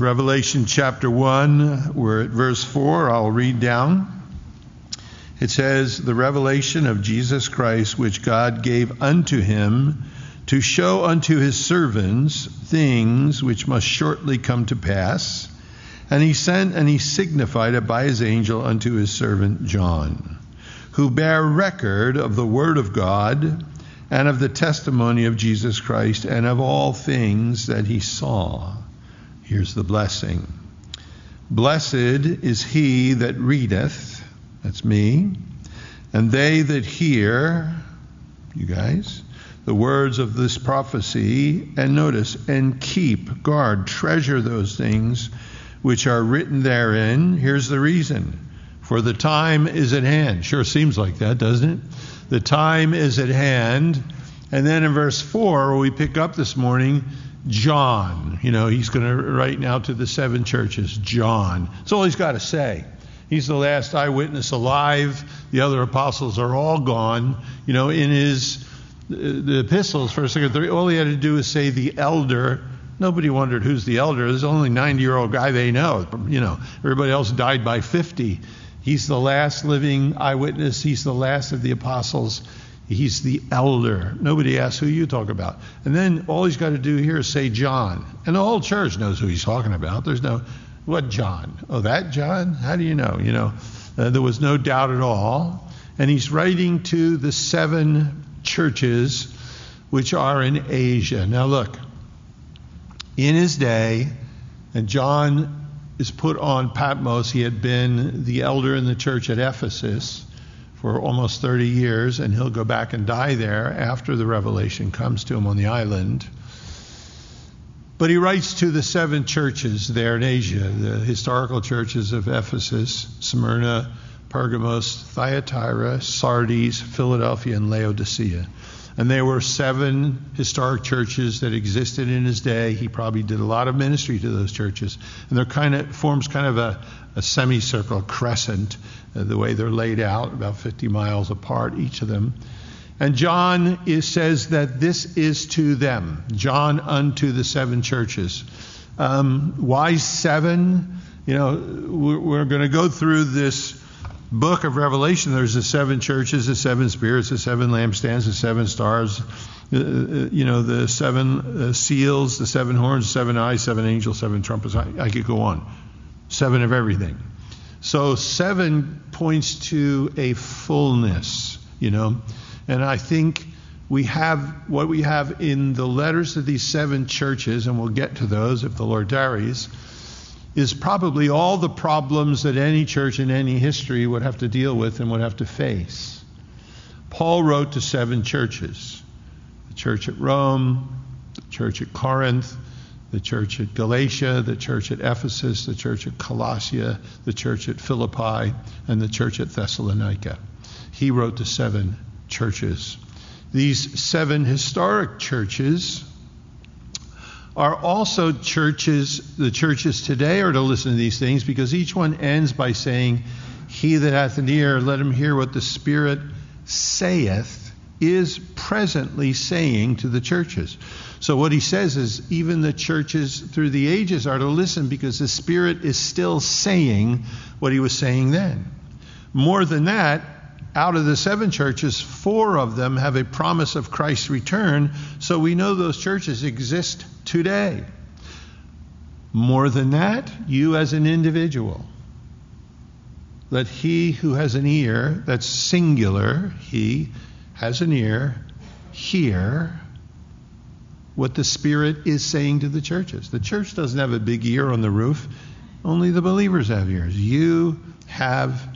Revelation chapter 1, we're at verse 4. I'll read down. It says, The revelation of Jesus Christ, which God gave unto him to show unto his servants things which must shortly come to pass. And he sent and he signified it by his angel unto his servant John, who bare record of the word of God and of the testimony of Jesus Christ and of all things that he saw. Here's the blessing Blessed is he that readeth, that's me, and they that hear, you guys, the words of this prophecy, and notice, and keep, guard, treasure those things which are written therein. Here's the reason. For the time is at hand. Sure seems like that, doesn't it? The time is at hand. And then in verse 4, we pick up this morning, John. You know, he's going to write now to the seven churches, John. That's all he's got to say. He's the last eyewitness alive. The other apostles are all gone. You know, in his uh, the epistles, first, second, all he had to do is say the elder. Nobody wondered who's the elder. There's only 90 year old guy they know. You know, everybody else died by 50. He's the last living eyewitness. He's the last of the apostles. He's the elder. Nobody asks who you talk about. And then all he's got to do here is say John. And the whole church knows who he's talking about. There's no, what John? Oh, that John? How do you know? You know, uh, there was no doubt at all. And he's writing to the seven churches which are in Asia. Now, look, in his day, and John is put on Patmos, he had been the elder in the church at Ephesus for almost 30 years, and he'll go back and die there after the revelation comes to him on the island. But he writes to the seven churches there in Asia, the historical churches of Ephesus, Smyrna, Pergamos, Thyatira, Sardis, Philadelphia, and Laodicea. And there were seven historic churches that existed in his day. He probably did a lot of ministry to those churches. And they're kind of forms kind of a, a semicircle crescent, uh, the way they're laid out, about 50 miles apart, each of them. And John is, says that this is to them, John unto the seven churches. Um, why seven? You know, we're, we're going to go through this book of Revelation, there's the seven churches, the seven spirits, the seven lampstands, the seven stars, uh, you know, the seven uh, seals, the seven horns, seven eyes, seven angels, seven trumpets. I, I could go on. Seven of everything. So seven points to a fullness, you know. And I think we have what we have in the letters of these seven churches, and we'll get to those if the Lord tarries is probably all the problems that any church in any history would have to deal with and would have to face. Paul wrote to seven churches the church at Rome, the church at Corinth, the church at Galatia, the church at Ephesus, the church at Colossia, the church at Philippi, and the church at Thessalonica. He wrote to seven churches. These seven historic churches are also churches, the churches today are to listen to these things because each one ends by saying, He that hath an ear, let him hear what the Spirit saith, is presently saying to the churches. So what he says is, even the churches through the ages are to listen because the Spirit is still saying what he was saying then. More than that, out of the seven churches, four of them have a promise of Christ's return, so we know those churches exist today. More than that, you as an individual. Let he who has an ear, that's singular, he has an ear, hear what the Spirit is saying to the churches. The church doesn't have a big ear on the roof, only the believers have ears. You have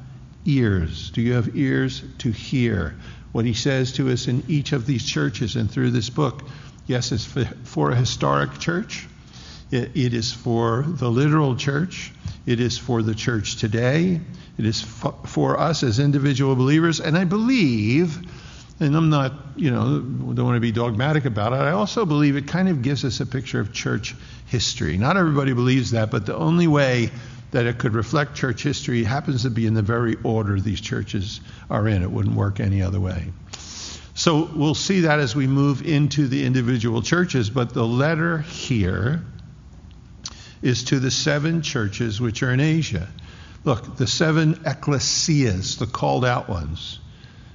ears? Do you have ears to hear what he says to us in each of these churches and through this book? Yes, it's for a historic church. It is for the literal church. It is for the church today. It is for us as individual believers. And I believe, and I'm not, you know, don't want to be dogmatic about it, I also believe it kind of gives us a picture of church history. Not everybody believes that, but the only way that it could reflect church history happens to be in the very order these churches are in. It wouldn't work any other way. So we'll see that as we move into the individual churches, but the letter here is to the seven churches which are in Asia. Look, the seven ecclesias, the called out ones.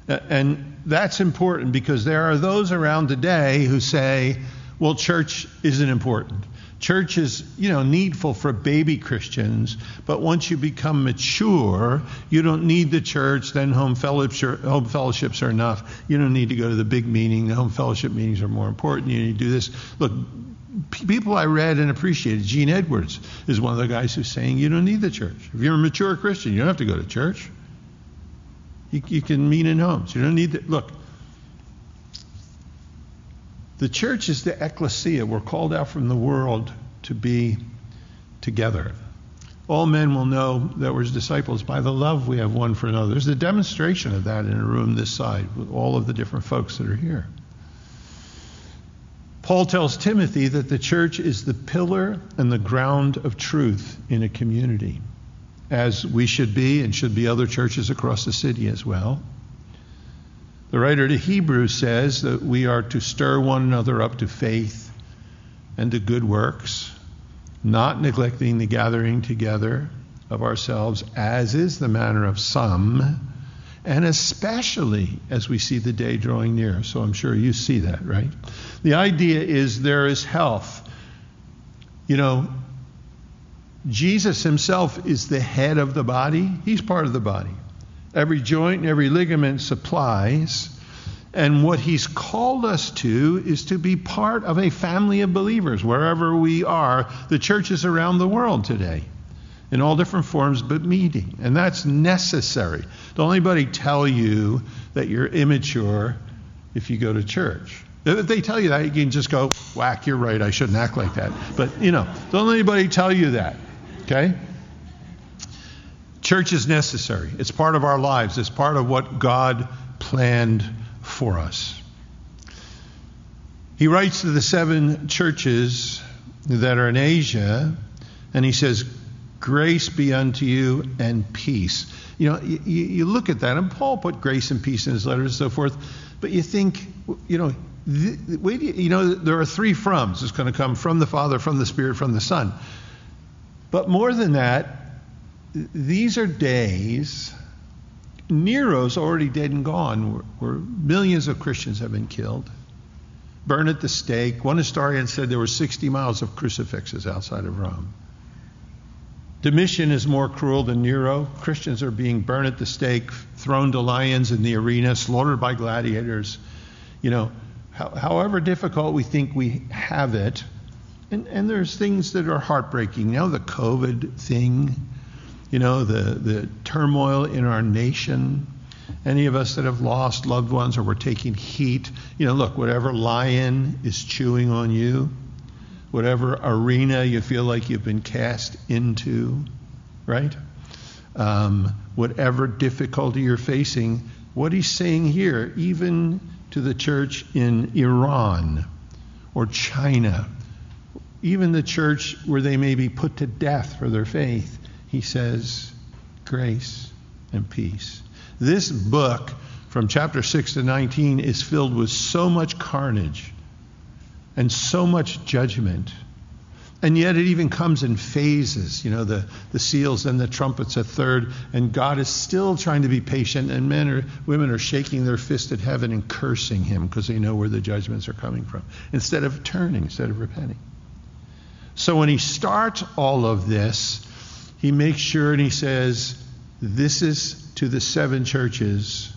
And that's important because there are those around today who say, well, church isn't important. Church is, you know, needful for baby Christians, but once you become mature, you don't need the church. Then home fellowships, home fellowships are enough. You don't need to go to the big meeting. The home fellowship meetings are more important. You need to do this. Look, people I read and appreciated. Gene Edwards is one of the guys who's saying you don't need the church. If you're a mature Christian, you don't have to go to church. You, you can meet in homes. You don't need to look. The church is the ecclesia. We're called out from the world to be together. All men will know that we're disciples by the love we have one for another. There's a demonstration of that in a room this side with all of the different folks that are here. Paul tells Timothy that the church is the pillar and the ground of truth in a community, as we should be and should be other churches across the city as well. The writer to Hebrews says that we are to stir one another up to faith and to good works, not neglecting the gathering together of ourselves, as is the manner of some, and especially as we see the day drawing near. So I'm sure you see that, right? The idea is there is health. You know, Jesus himself is the head of the body, he's part of the body. Every joint and every ligament supplies. And what he's called us to is to be part of a family of believers wherever we are. The churches around the world today, in all different forms, but meeting. And that's necessary. Don't anybody tell you that you're immature if you go to church. If they tell you that, you can just go, whack, you're right, I shouldn't act like that. But, you know, don't anybody tell you that. Okay? Church is necessary. It's part of our lives. It's part of what God planned for us. He writes to the seven churches that are in Asia, and he says, Grace be unto you and peace. You know, you, you look at that, and Paul put grace and peace in his letters and so forth, but you think, you know, you know, there are three froms. It's going to come from the Father, from the Spirit, from the Son. But more than that, these are days. Nero's already dead and gone, where, millions of Christians have been killed, burned at the stake. One historian said there were 60 miles of crucifixes outside of Rome. Domitian is more cruel than Nero. Christians are being burned at the stake, thrown to lions in the arena, slaughtered by gladiators. You know, how, however difficult we think we have it, and, and there's things that are heartbreaking. You know, the COVID thing, you know, the, the turmoil in our nation. Any of us that have lost loved ones or we're taking heat, you know, look, whatever lion is chewing on you, whatever arena you feel like you've been cast into, right? Um, whatever difficulty you're facing, what he's saying here, even to the church in Iran or China, even the church where they may be put to death for their faith, he says, grace and peace. This book, from chapter 6 to 19, is filled with so much carnage and so much judgment. And yet it even comes in phases, you know, the, the seals and the trumpets a third, and God is still trying to be patient, and men or women are shaking their fist at heaven and cursing him because they know where the judgments are coming from, instead of turning, instead of repenting. So when he starts all of this, he makes sure and he says, This is to the seven churches,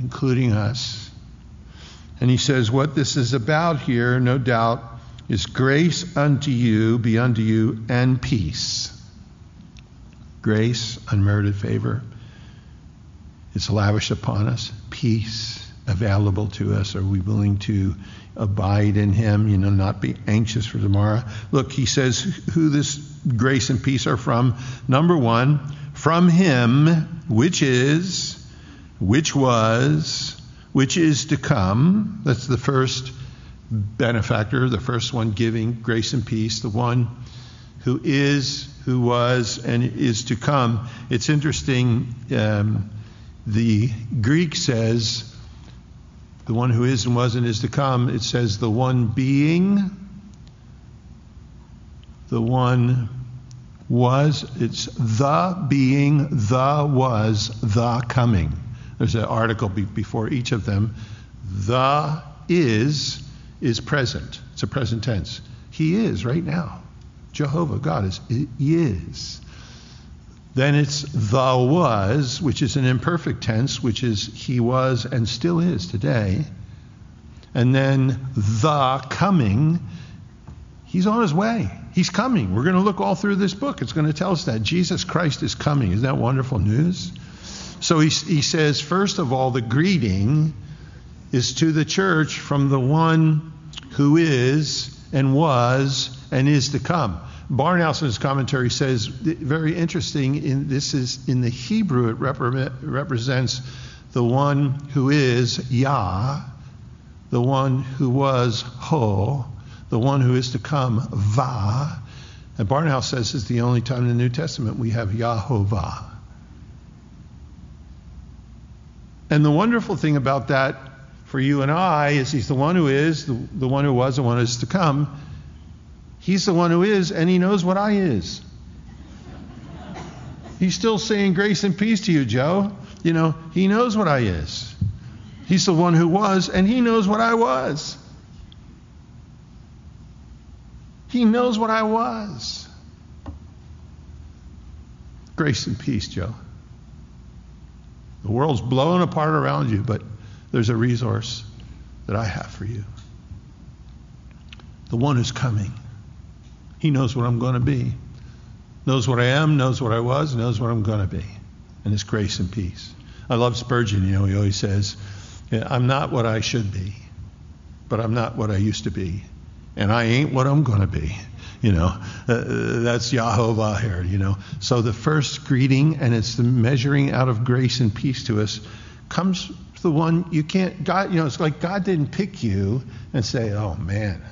including us. And he says, What this is about here, no doubt, is grace unto you, be unto you, and peace. Grace, unmerited favor. is lavished upon us. Peace available to us. Are we willing to abide in him, you know, not be anxious for tomorrow? Look, he says who this grace and peace are from. Number one, from him, which is, which was, which is to come. That's the first benefactor, the first one giving grace and peace, the one who is, who was, and is to come. It's interesting. Um, the Greek says, the one who is and was and is to come, it says, the one being, the one was, it's the being, the was, the coming. There's an article be, before each of them. The is is present. It's a present tense. He is right now. Jehovah, God is, He is. Then it's the was, which is an imperfect tense, which is He was and still is today. And then the coming, He's on His way. He's coming. We're going to look all through this book. It's going to tell us that Jesus Christ is coming. Isn't that wonderful news? So he, he says, first of all, the greeting is to the church from the one who is and was and is to come. Barnhouse in his commentary says, very interesting, in, this is in the Hebrew, it repre- represents the one who is Yah, the one who was Ho, the one who is to come Va. And Barnhouse says it's the only time in the New Testament we have Yahovah. And the wonderful thing about that for you and I is he's the one who is, the, the one who was, the one who is to come. He's the one who is, and he knows what I is. He's still saying grace and peace to you, Joe. You know, he knows what I is. He's the one who was, and he knows what I was. He knows what I was. Grace and peace, Joe. The world's blowing apart around you, but there's a resource that I have for you. The one who's coming. He knows what I'm going to be. Knows what I am, knows what I was, knows what I'm going to be. And it's grace and peace. I love Spurgeon, you know, he always says, I'm not what I should be, but I'm not what I used to be. And I ain't what I'm going to be. You know, uh, that's Yahovah here, you know. So the first greeting, and it's the measuring out of grace and peace to us, comes the one you can't, God, you know, it's like God didn't pick you and say, oh man,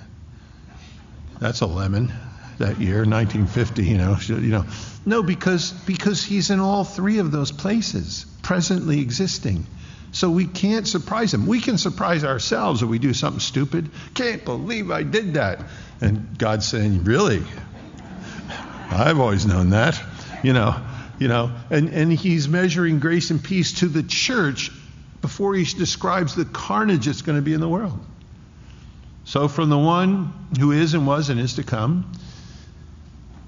that's a lemon that year, 1950, you know, you know. No, because because he's in all three of those places, presently existing. So we can't surprise him. We can surprise ourselves if we do something stupid. Can't believe I did that. And God's saying, "Really? I've always known that." You know, you know, and and he's measuring grace and peace to the church before he describes the carnage that's going to be in the world. So from the one who is and was and is to come,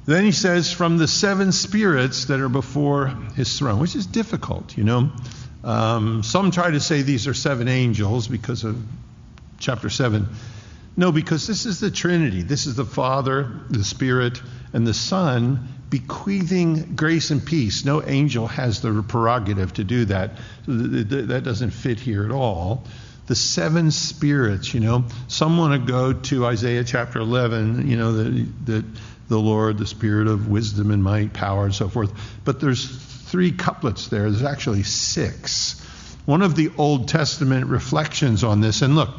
then he says, from the seven spirits that are before his throne, which is difficult, you know. Um, some try to say these are seven angels because of chapter 7. No, because this is the Trinity. This is the Father, the Spirit, and the Son bequeathing grace and peace. No angel has the prerogative to do that. That doesn't fit here at all. The seven spirits, you know, some want to go to Isaiah chapter 11, you know, that the Lord, the spirit of wisdom and might, power, and so forth. But there's three couplets there. There's actually six. One of the Old Testament reflections on this, and look,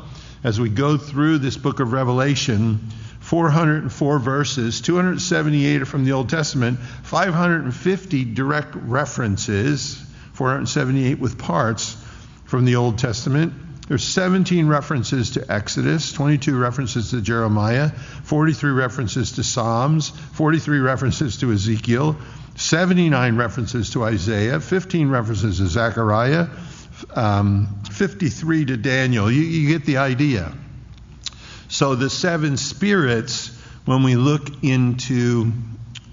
as we go through this book of Revelation, 404 verses, 278 are from the Old Testament, 550 direct references, 478 with parts from the Old Testament, there's 17 references to Exodus, 22 references to Jeremiah, 43 references to Psalms, 43 references to Ezekiel, 79 references to Isaiah, 15 references to Zechariah, um, 53 to Daniel. You, you get the idea. So the seven spirits, when we look into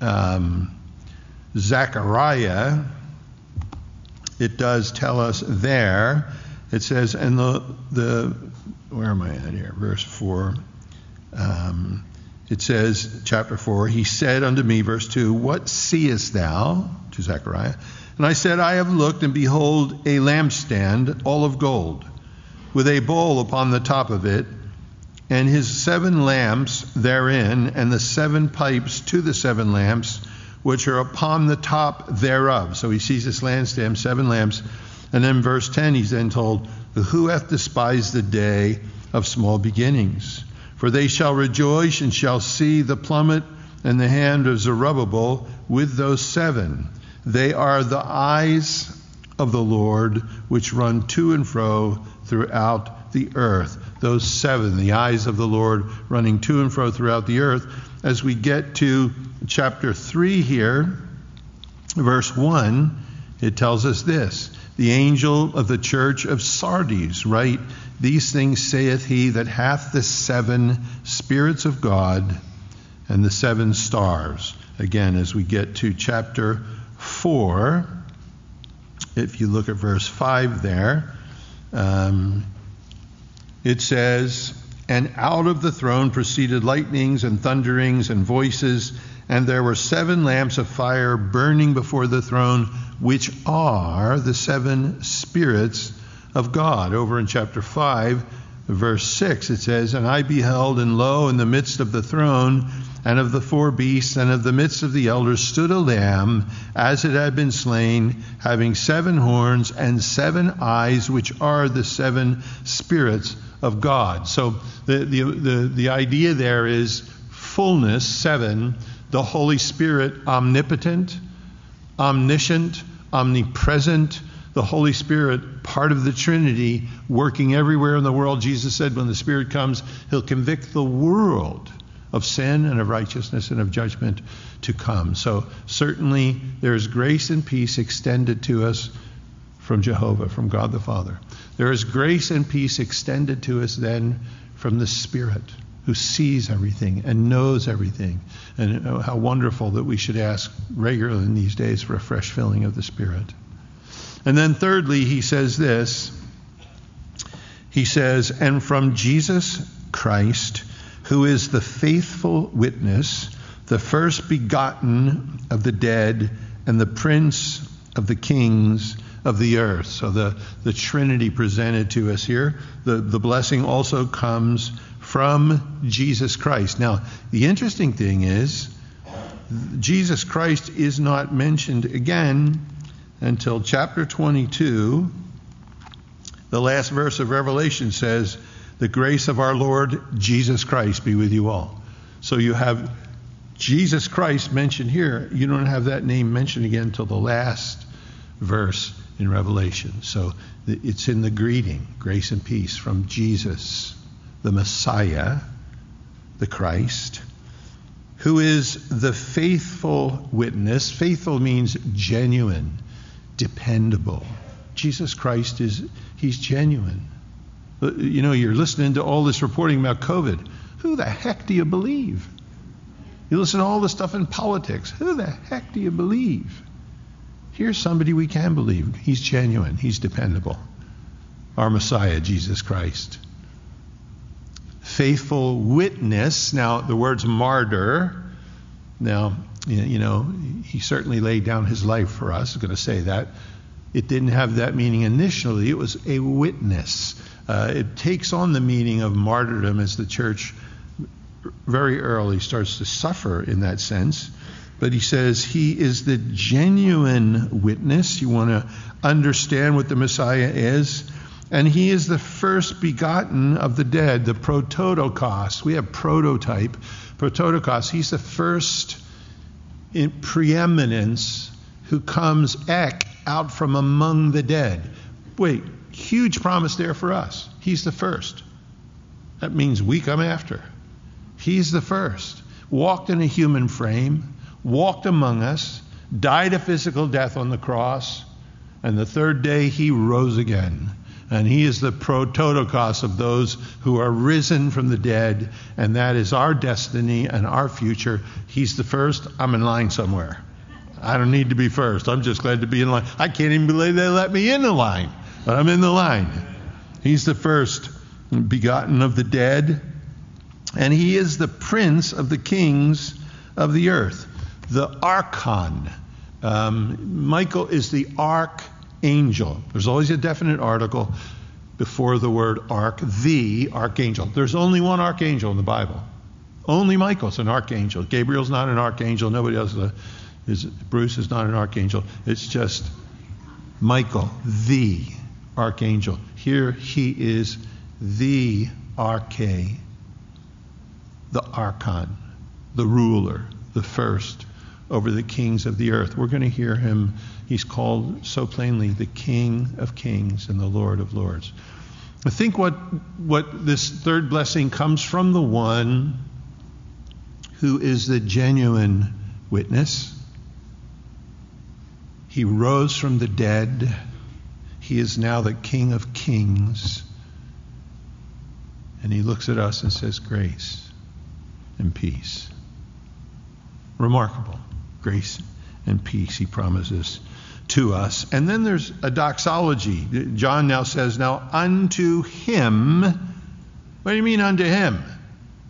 um, Zechariah, it does tell us there it says, and the, the where am I at here? Verse 4. Um, it says, chapter 4, he said unto me, verse 2, What seest thou? To Zechariah. And I said, I have looked, and behold, a lampstand, all of gold, with a bowl upon the top of it, and his seven lamps therein, and the seven pipes to the seven lamps, which are upon the top thereof. So he sees this lampstand, seven lamps and then verse 10, he's then told, Who hath despised the day of small beginnings? For they shall rejoice and shall see the plummet and the hand of Zerubbabel with those seven. They are the eyes of the Lord which run to and fro throughout the earth. Those seven, the eyes of the Lord running to and fro throughout the earth. As we get to chapter 3 here, verse 1, it tells us this The angel of the church of Sardis, write, These things saith he that hath the seven spirits of God and the seven stars. Again, as we get to chapter 4, if you look at verse 5 there, um, it says, And out of the throne proceeded lightnings and thunderings and voices, and there were seven lamps of fire burning before the throne, which are the seven spirits of God. Over in chapter 5, verse 6, it says, And I beheld, and lo, in the midst of the throne, and of the four beasts, and of the midst of the elders stood a lamb, as it had been slain, having seven horns and seven eyes, which are the seven spirits of God. So the, the, the, the idea there is fullness, seven, the Holy Spirit omnipotent, omniscient, omnipresent, the Holy Spirit, part of the Trinity, working everywhere in the world. Jesus said, when the Spirit comes, He'll convict the world of sin and of righteousness and of judgment to come. So, certainly, there is grace and peace extended to us from Jehovah, from God the Father. There is grace and peace extended to us then from the Spirit who sees everything and knows everything. And uh, how wonderful that we should ask regularly in these days for a fresh filling of the Spirit. And then, thirdly, he says this He says, And from Jesus Christ, who is the faithful witness, the first begotten of the dead, and the prince of the kings of the earth. So the, the Trinity presented to us here. The, the blessing also comes from Jesus Christ. Now, the interesting thing is, Jesus Christ is not mentioned again until chapter 22. The last verse of Revelation says, The grace of our Lord Jesus Christ be with you all. So you have Jesus Christ mentioned here. You don't have that name mentioned again until the last verse in Revelation. So it's in the greeting grace and peace from Jesus, the Messiah, the Christ, who is the faithful witness. Faithful means genuine dependable. Jesus Christ is, he's genuine. You know, you're listening to all this reporting about COVID. Who the heck do you believe? You listen to all the stuff in politics. Who the heck do you believe? Here's somebody we can believe. He's genuine, he's dependable. Our Messiah, Jesus Christ. Faithful witness. Now, the word's martyr. Now, you know, he certainly laid down his life for us. I'm going to say that. It didn't have that meaning initially. It was a witness. Uh, it takes on the meaning of martyrdom as the church very early starts to suffer in that sense. But he says he is the genuine witness. You want to understand what the Messiah is. And he is the first begotten of the dead, the prototokos. We have prototype. Prototokos, he's the first in preeminence who comes ek out from among the dead. Wait, huge promise there for us. He's the first. That means we come after. He's the first. Walked in a human frame, walked among us, died a physical death on the cross, and the third day he rose again. And he is the prototokos of those who are risen from the dead, and that is our destiny and our future. He's the first. I'm in line somewhere. I don't need to be first. I'm just glad to be in line. I can't even believe they let me in the line, but I'm in the line. He's the first begotten of the dead, and he is the prince of the kings of the earth, the archon. Um, Michael is the arch angel. There's always a definite article before the word arch, the archangel. There's only one archangel in the Bible. Only Michael's an archangel. Gabriel's not an archangel. Nobody else is, Bruce is not an archangel. It's just Michael, the archangel. Here he is the arche, the archon, the ruler, the first over the kings of the earth. We're going to hear him He's called so plainly the King of Kings and the Lord of Lords. I think what, what this third blessing comes from the one who is the genuine witness. He rose from the dead. He is now the King of Kings. And he looks at us and says, Grace and peace. Remarkable. Grace and peace, he promises to us. And then there's a doxology. John now says, Now unto him. What do you mean unto him?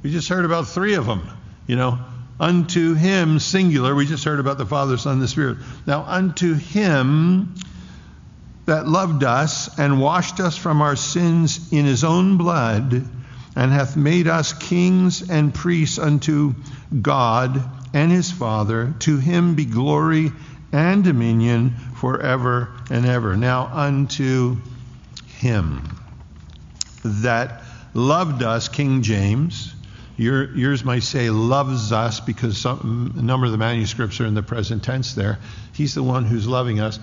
We just heard about three of them. You know, unto him, singular. We just heard about the Father, Son, the Spirit. Now unto him that loved us and washed us from our sins in his own blood and hath made us kings and priests unto God and his Father. To him be glory and dominion forever and ever. Now unto him that loved us, King James. Your, yours might say loves us because some, a number of the manuscripts are in the present tense there. He's the one who's loving us.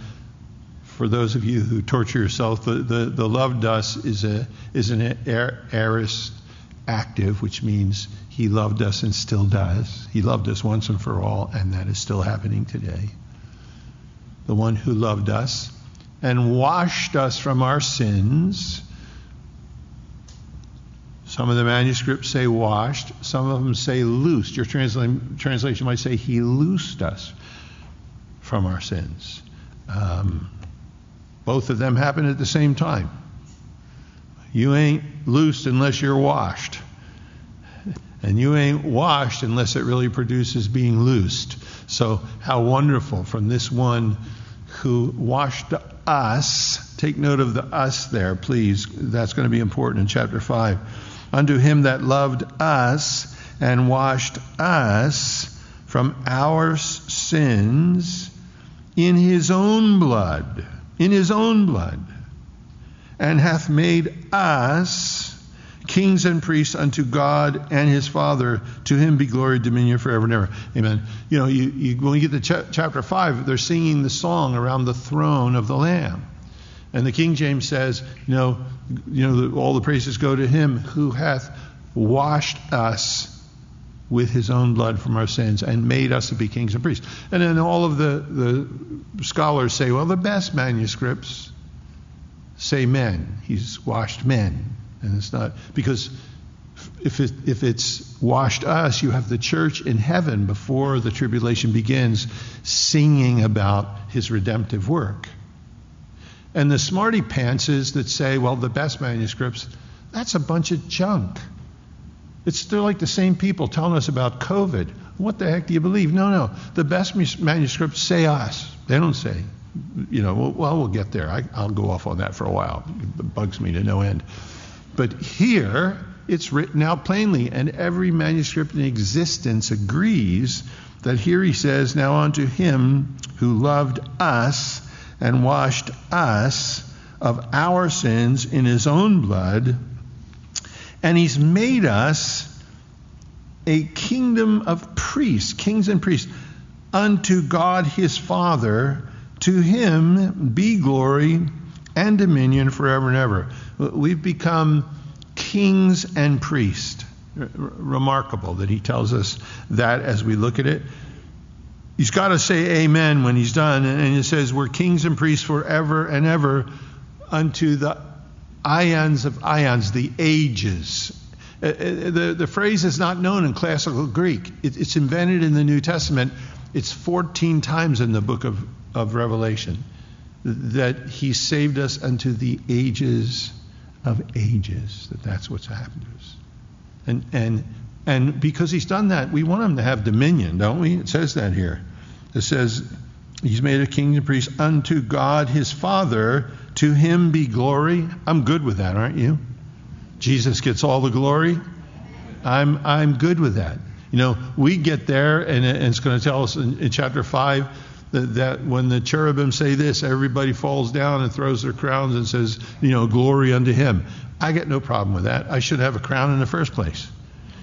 For those of you who torture yourself, the, the, the loved us is, a, is an aorist active, which means he loved us and still does. He loved us once and for all, and that is still happening today the one who loved us and washed us from our sins. Some of the manuscripts say washed, some of them say loosed. Your translation might say he loosed us from our sins. Um, both of them happen at the same time. You ain't loosed unless you're washed. And you ain't washed unless it really produces being loosed. So, how wonderful from this one who washed us. Take note of the us there, please. That's going to be important in chapter 5. Unto him that loved us and washed us from our sins in his own blood, in his own blood, and hath made us kings and priests unto God and his Father. To him be glory, dominion forever and ever. Amen. You know, you, you, when we get to ch- chapter 5, they're singing the song around the throne of the Lamb. And the King James says, you know, you know, all the praises go to him who hath washed us with his own blood from our sins and made us to be kings and priests. And then all of the, the scholars say, well, the best manuscripts say men. He's washed men. And it's not because if it, if it's washed us, you have the church in heaven before the tribulation begins singing about his redemptive work. And the smarty pantses that say, well, the best manuscripts, that's a bunch of junk. It's they're like the same people telling us about COVID. What the heck do you believe? No, no. The best manuscripts say us. They don't say, you know, well, well get there. I, I'll go off on that for a while. It bugs me to no end. But here, it's written out plainly, and every manuscript in existence agrees that here he says, Now unto him who loved us and washed us of our sins in his own blood, and he's made us a kingdom of priests, kings and priests, unto God his Father. To him be glory and dominion forever and ever. We've become kings and priests. R- remarkable that he tells us that as we look at it. He's got to say amen when he's done. And he says, We're kings and priests forever and ever unto the ions of ions, the ages. Uh, uh, the, the phrase is not known in classical Greek. It, it's invented in the New Testament. It's 14 times in the book of, of Revelation that he saved us unto the ages of ages. That that's what's happened to us. And and and because he's done that, we want him to have dominion, don't we? It says that here. It says he's made a king and priest unto God his Father. To him be glory. I'm good with that, aren't you? Jesus gets all the glory. I'm I'm good with that. You know, we get there, and it's going to tell us in, in chapter five that, that when the cherubim say this, everybody falls down and throws their crowns and says, you know, glory unto him. I get no problem with that. I should have a crown in the first place.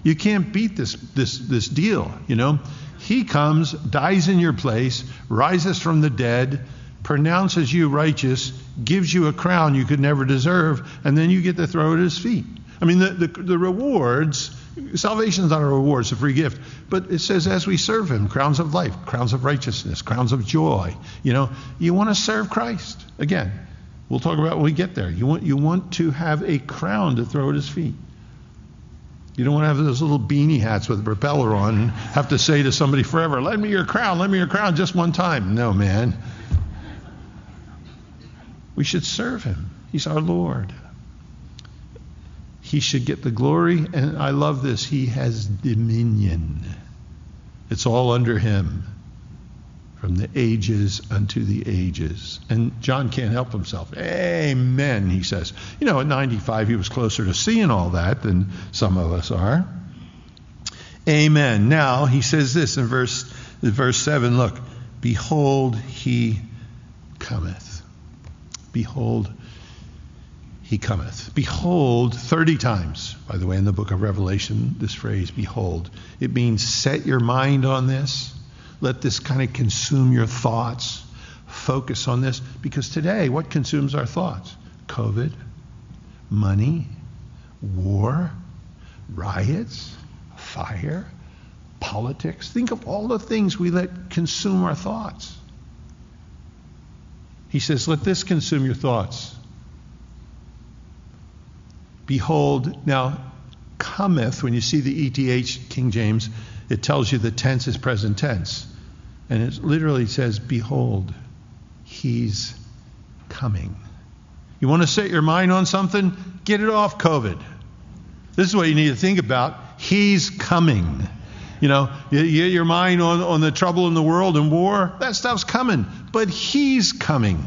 You can't beat this this this deal, you know. He comes, dies in your place, rises from the dead, pronounces you righteous, gives you a crown you could never deserve, and then you get to throw it at his feet. I mean, the, the, the rewards, salvation is not a reward, it's a free gift. But it says, as we serve him, crowns of life, crowns of righteousness, crowns of joy. You know, you want to serve Christ. Again, we'll talk about when we get there. You want, you want to have a crown to throw at his feet. You don't want to have those little beanie hats with a propeller on and have to say to somebody forever, lend me your crown, lend me your crown just one time. No, man. We should serve him. He's our Lord. He should get the glory, and I love this. He has dominion. It's all under him from the ages unto the ages. And John can't help himself. Amen, he says. You know, at 95, he was closer to seeing all that than some of us are. Amen. Now, he says this in verse, verse 7 look, behold, he cometh. Behold, he cometh. Behold, 30 times, by the way, in the book of Revelation, this phrase, behold. It means set your mind on this. Let this kind of consume your thoughts. Focus on this. Because today, what consumes our thoughts? COVID, money, war, riots, fire, politics. Think of all the things we let consume our thoughts. He says, let this consume your thoughts. Behold, now cometh, when you see the ETH King James, it tells you the tense is present tense. And it literally says, Behold, he's coming. You want to set your mind on something? Get it off COVID. This is what you need to think about. He's coming. You know, you get your mind on, on the trouble in the world and war, that stuff's coming. But he's coming.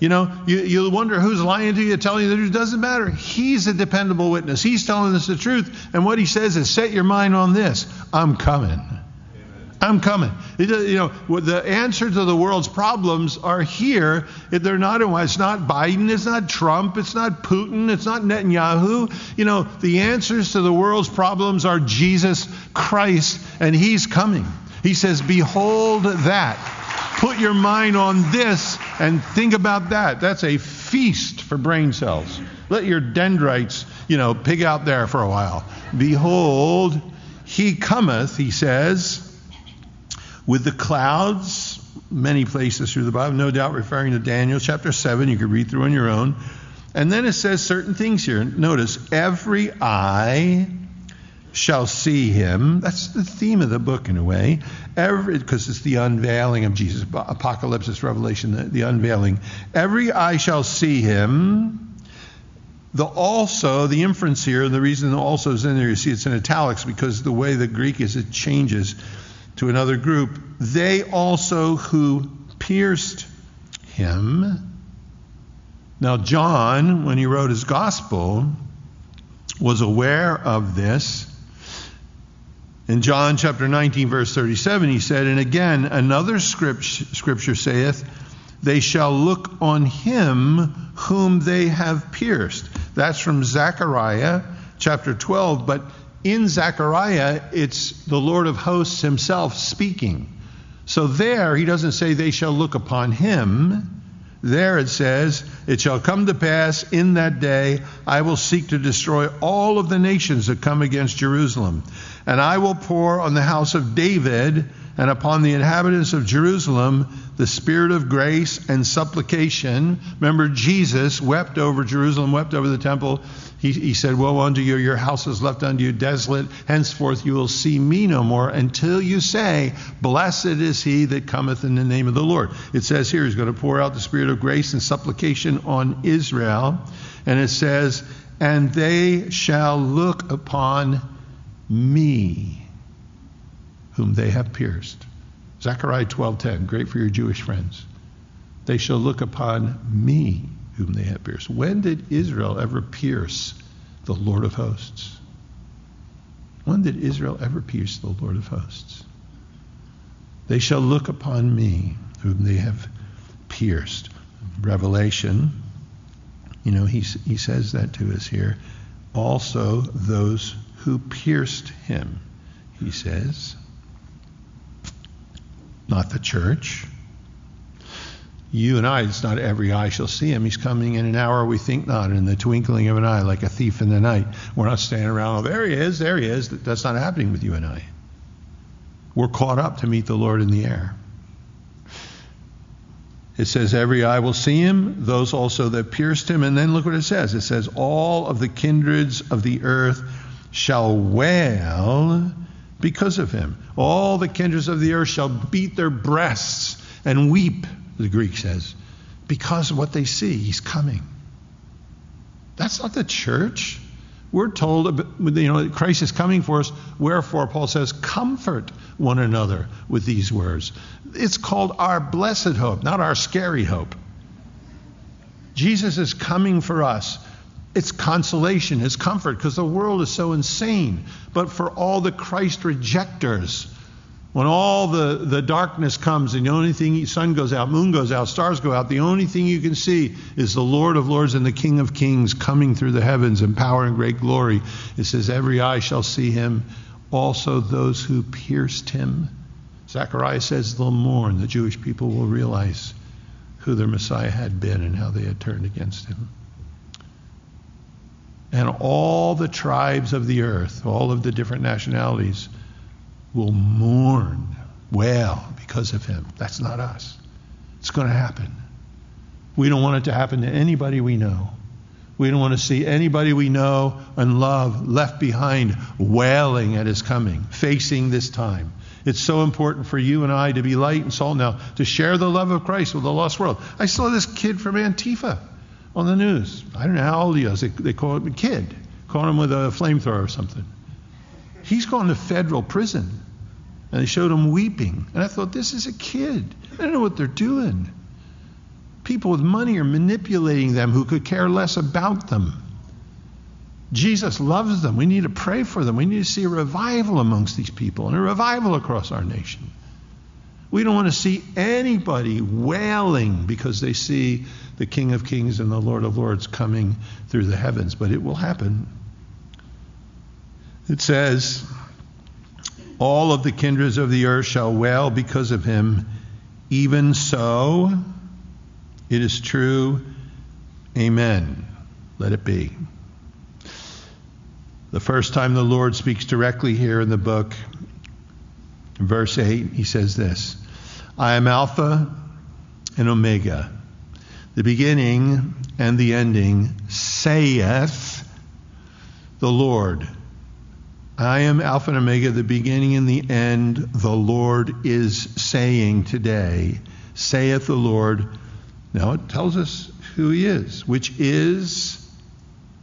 You know, you, you wonder who's lying to you, telling you that it doesn't matter. He's a dependable witness. He's telling us the truth. And what he says is, set your mind on this. I'm coming. I'm coming. You know, the answer to the world's problems are here. They're not. in. It's not Biden. It's not Trump. It's not Putin. It's not Netanyahu. You know, the answers to the world's problems are Jesus Christ, and He's coming. He says, "Behold that." Put your mind on this and think about that. That's a feast for brain cells. Let your dendrites, you know, pig out there for a while. Behold, he cometh, he says, with the clouds, many places through the Bible, no doubt referring to Daniel chapter 7. You can read through on your own. And then it says certain things here. Notice, every eye shall see him. That's the theme of the book in a way. Because it's the unveiling of Jesus. Apocalypse, Revelation, the, the unveiling. Every eye shall see him. The also, the inference here, and the reason the also is in there, you see it's in italics because the way the Greek is, it changes to another group. They also who pierced him. Now, John, when he wrote his gospel, was aware of this in John chapter 19, verse 37, he said, And again, another scripture saith, They shall look on him whom they have pierced. That's from Zechariah chapter 12. But in Zechariah, it's the Lord of hosts himself speaking. So there, he doesn't say, They shall look upon him. There it says, It shall come to pass in that day, I will seek to destroy all of the nations that come against Jerusalem. And I will pour on the house of David and upon the inhabitants of Jerusalem the spirit of grace and supplication. Remember, Jesus wept over Jerusalem, wept over the temple. He, he said, Woe unto you, your house is left unto you desolate. Henceforth you will see me no more until you say, Blessed is he that cometh in the name of the Lord. It says here, He's going to pour out the spirit of grace and supplication on Israel. And it says, And they shall look upon me whom they have pierced. Zechariah 12:10, great for your Jewish friends. They shall look upon me whom they have pierced. When did Israel ever pierce the Lord of hosts? When did Israel ever pierce the Lord of hosts? They shall look upon me whom they have pierced. Revelation, you know, he, he says that to us here. Also, those who pierced him, he says. Not the church. You and I, it's not every eye shall see him. He's coming in an hour we think not, in the twinkling of an eye, like a thief in the night. We're not standing around, oh, there he is, there he is. That's not happening with you and I. We're caught up to meet the Lord in the air. It says, Every eye will see him, those also that pierced him. And then look what it says it says, All of the kindreds of the earth shall wail because of him. All the kindreds of the earth shall beat their breasts and weep, the Greek says, because of what they see. He's coming. That's not the church. We're told, you know, Christ is coming for us. Wherefore, Paul says, comfort one another with these words. It's called our blessed hope, not our scary hope. Jesus is coming for us. It's consolation, it's comfort, because the world is so insane. But for all the Christ rejectors, when all the, the darkness comes and the only thing, sun goes out, moon goes out, stars go out, the only thing you can see is the Lord of Lords and the King of Kings coming through the heavens in power and great glory. It says, Every eye shall see him, also those who pierced him. Zechariah says they'll mourn. The Jewish people will realize who their Messiah had been and how they had turned against him. And all the tribes of the earth, all of the different nationalities, will mourn, wail because of him. That's not us. It's going to happen. We don't want it to happen to anybody we know. We don't want to see anybody we know and love left behind wailing at his coming, facing this time. It's so important for you and I to be light and salt now, to share the love of Christ with the lost world. I saw this kid from Antifa on the news. I don't know how old he is. They, they call him a kid, caught him with a flamethrower or something. He's gone to federal prison. And they showed him weeping. And I thought, this is a kid. I don't know what they're doing. People with money are manipulating them who could care less about them. Jesus loves them. We need to pray for them. We need to see a revival amongst these people and a revival across our nation. We don't want to see anybody wailing because they see the King of Kings and the Lord of Lords coming through the heavens, but it will happen. It says, All of the kindreds of the earth shall wail because of him. Even so, it is true. Amen. Let it be. The first time the Lord speaks directly here in the book, verse 8, he says this I am Alpha and Omega, the beginning and the ending, saith the Lord. I am Alpha and Omega, the beginning and the end, the Lord is saying today, saith the Lord. Now it tells us who he is, which is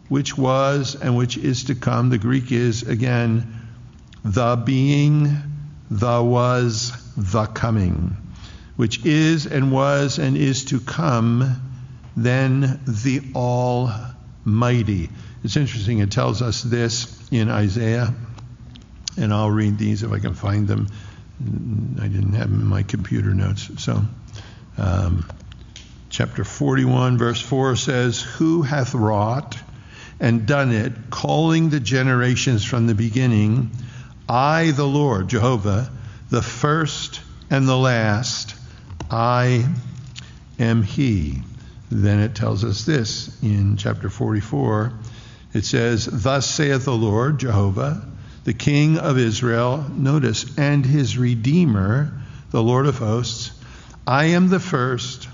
which was and which is to come. The Greek is, again, the being, the was, the coming, which is and was and is to come, then the Almighty. It's interesting, it tells us this in Isaiah, and I'll read these if I can find them. I didn't have them in my computer notes. So, um, chapter 41, verse 4 says, Who hath wrought? and done it, calling the generations from the beginning, I, the Lord, Jehovah, the first and the last, I am He. Then it tells us this in chapter 44. It says, Thus saith the Lord, Jehovah, the King of Israel, notice, and his Redeemer, the Lord of hosts, I am the first,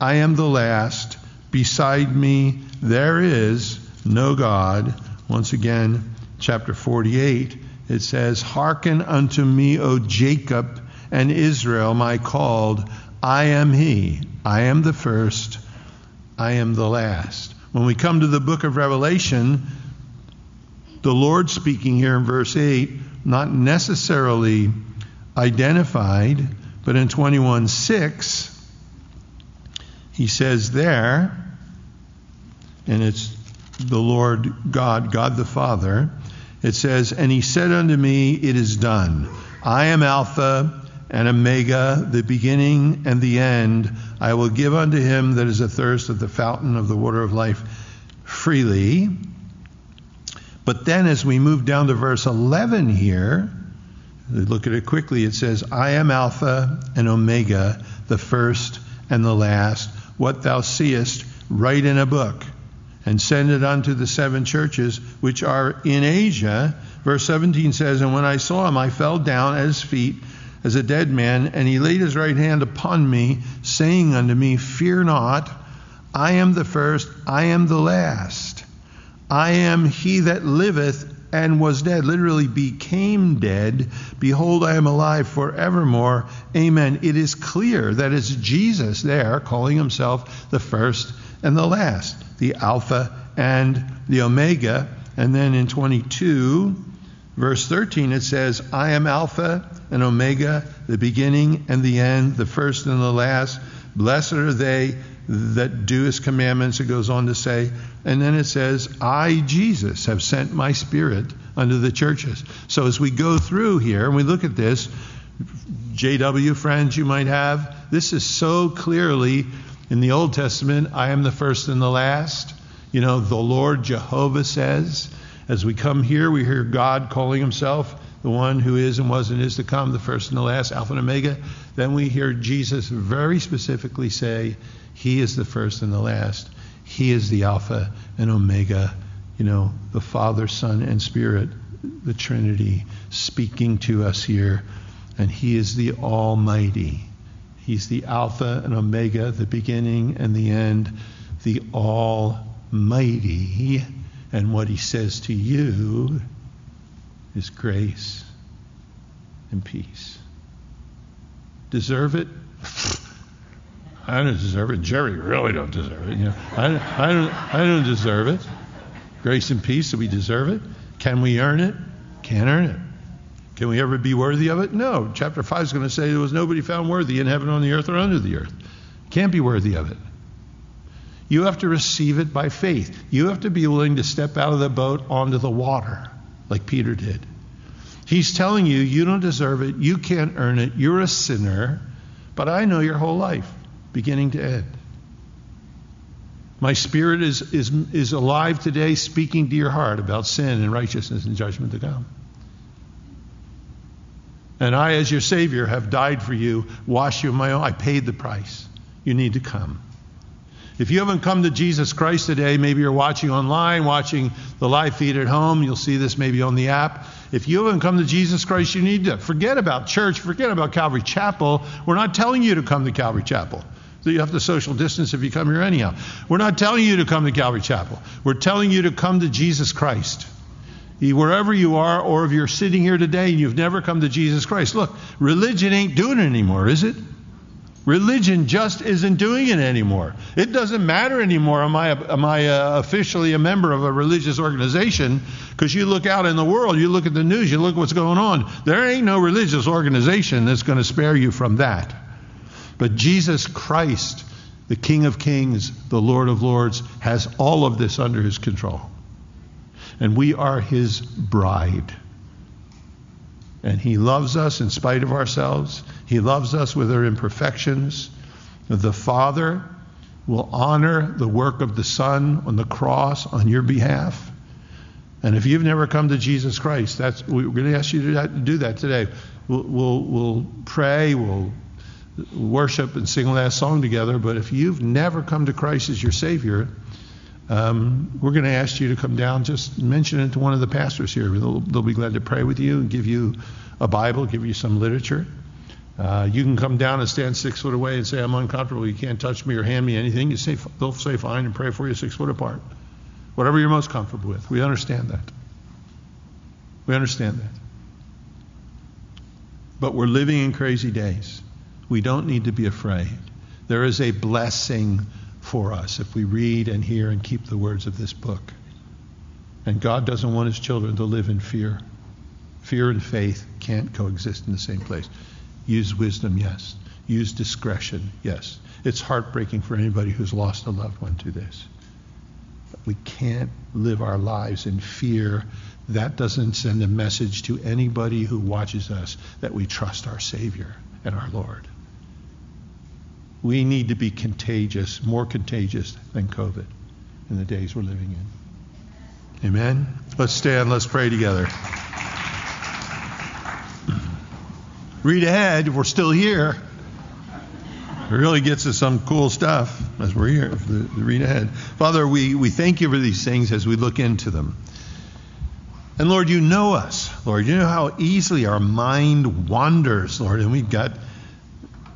I am the last, beside me there is no God. Once again, chapter 48, it says, Hearken unto me, O Jacob and Israel, my called. I am he. I am the first. I am the last. When we come to the book of Revelation, the Lord speaking here in verse 8, not necessarily identified, but in 21 6, he says there, and it's the Lord God, God the Father, it says, And he said unto me, It is done. I am Alpha and Omega, the beginning and the end. I will give unto him that is athirst of the fountain of the water of life freely. But then, as we move down to verse 11 here, look at it quickly, it says, I am Alpha and Omega, the first and the last. What thou seest, write in a book, and send it unto the seven churches which are in Asia. Verse 17 says, And when I saw him, I fell down at his feet as a dead man, and he laid his right hand upon me, saying unto me, Fear not, I am the first, I am the last. I am he that liveth and was dead, literally became dead. Behold, I am alive forevermore. Amen. It is clear that it's Jesus there calling himself the first and the last, the Alpha and the Omega. And then in 22, verse 13, it says, I am Alpha and Omega, the beginning and the end, the first and the last. Blessed are they that do his commandments, it goes on to say. And then it says, I, Jesus, have sent my spirit unto the churches. So as we go through here and we look at this, JW friends you might have, this is so clearly in the Old Testament, I am the first and the last. You know, the Lord Jehovah says, as we come here, we hear God calling himself the one who is and was and is to come, the first and the last, Alpha and Omega. Then we hear Jesus very specifically say, He is the first and the last. He is the Alpha and Omega. You know, the Father, Son, and Spirit, the Trinity, speaking to us here. And He is the Almighty. He's the Alpha and Omega, the beginning and the end, the Almighty. And what He says to you is grace and peace. Deserve it? I don't deserve it. Jerry really don't deserve it. You know, I, I, don't, I don't deserve it. Grace and peace, do we deserve it? Can we earn it? Can't earn it. Can we ever be worthy of it? No. Chapter 5 is going to say there was nobody found worthy in heaven, on the earth, or under the earth. Can't be worthy of it. You have to receive it by faith. You have to be willing to step out of the boat onto the water like Peter did. He's telling you, you don't deserve it, you can't earn it, you're a sinner, but I know your whole life, beginning to end. My spirit is, is, is alive today, speaking to your heart about sin and righteousness and judgment to come. And I, as your Savior, have died for you, washed you in my own. I paid the price. You need to come. If you haven't come to Jesus Christ today, maybe you're watching online, watching the live feed at home, you'll see this maybe on the app. If you haven't come to Jesus Christ, you need to forget about church, forget about Calvary Chapel. We're not telling you to come to Calvary Chapel. So you have to social distance if you come here anyhow. We're not telling you to come to Calvary Chapel. We're telling you to come to Jesus Christ. Wherever you are, or if you're sitting here today and you've never come to Jesus Christ, look, religion ain't doing it anymore, is it? Religion just isn't doing it anymore. It doesn't matter anymore. Am I, am I uh, officially a member of a religious organization? Because you look out in the world, you look at the news, you look what's going on. There ain't no religious organization that's going to spare you from that. But Jesus Christ, the King of Kings, the Lord of Lords, has all of this under his control. And we are his bride. And he loves us in spite of ourselves. He loves us with our imperfections. The Father will honor the work of the Son on the cross on your behalf. And if you've never come to Jesus Christ, that's we're going to ask you to do that today. We'll, we'll, we'll pray, we'll worship and sing last song together. But if you've never come to Christ as your Savior, um, we're going to ask you to come down. Just mention it to one of the pastors here. They'll, they'll be glad to pray with you and give you a Bible, give you some literature. Uh, you can come down and stand six foot away and say, I'm uncomfortable. You can't touch me or hand me anything. You say, they'll say fine and pray for you six foot apart. Whatever you're most comfortable with. We understand that. We understand that. But we're living in crazy days. We don't need to be afraid. There is a blessing for us if we read and hear and keep the words of this book. And God doesn't want his children to live in fear. Fear and faith can't coexist in the same place. Use wisdom, yes. Use discretion, yes. It's heartbreaking for anybody who's lost a loved one to this. But we can't live our lives in fear. That doesn't send a message to anybody who watches us that we trust our Savior and our Lord. We need to be contagious, more contagious than COVID in the days we're living in. Amen? Let's stand, let's pray together. Read ahead, we're still here. It really gets us some cool stuff as we're here to read ahead. Father, we, we thank you for these things as we look into them. And Lord, you know us, Lord. You know how easily our mind wanders, Lord. And we've got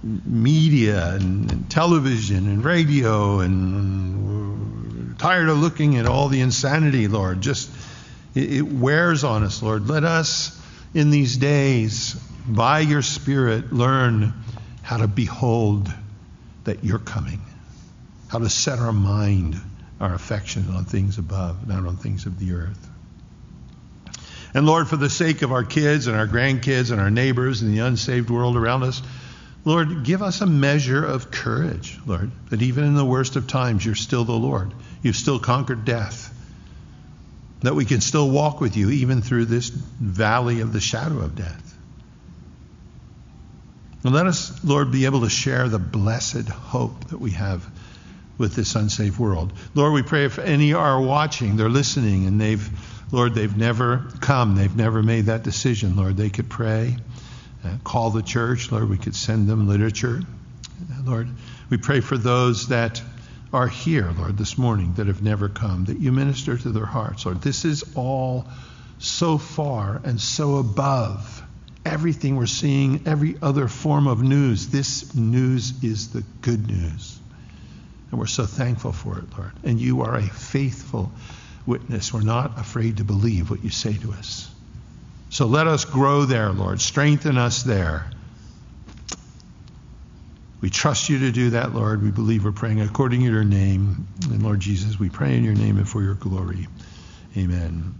media and, and television and radio, and tired of looking at all the insanity, Lord. Just it, it wears on us, Lord. Let us in these days, by your Spirit, learn how to behold that you're coming, how to set our mind, our affection on things above, not on things of the earth. And Lord, for the sake of our kids and our grandkids and our neighbors and the unsaved world around us, Lord, give us a measure of courage, Lord, that even in the worst of times, you're still the Lord. You've still conquered death. That we can still walk with you even through this valley of the shadow of death. And let us, Lord, be able to share the blessed hope that we have with this unsafe world. Lord, we pray if any are watching, they're listening, and they've, Lord, they've never come, they've never made that decision, Lord, they could pray, uh, call the church, Lord, we could send them literature. Lord, we pray for those that are here, Lord, this morning that have never come, that you minister to their hearts, Lord. This is all so far and so above everything we're seeing, every other form of news. This news is the good news. And we're so thankful for it, Lord. And you are a faithful witness. We're not afraid to believe what you say to us. So let us grow there, Lord. Strengthen us there. We trust you to do that, Lord. We believe we're praying according to your name. And Lord Jesus, we pray in your name and for your glory. Amen.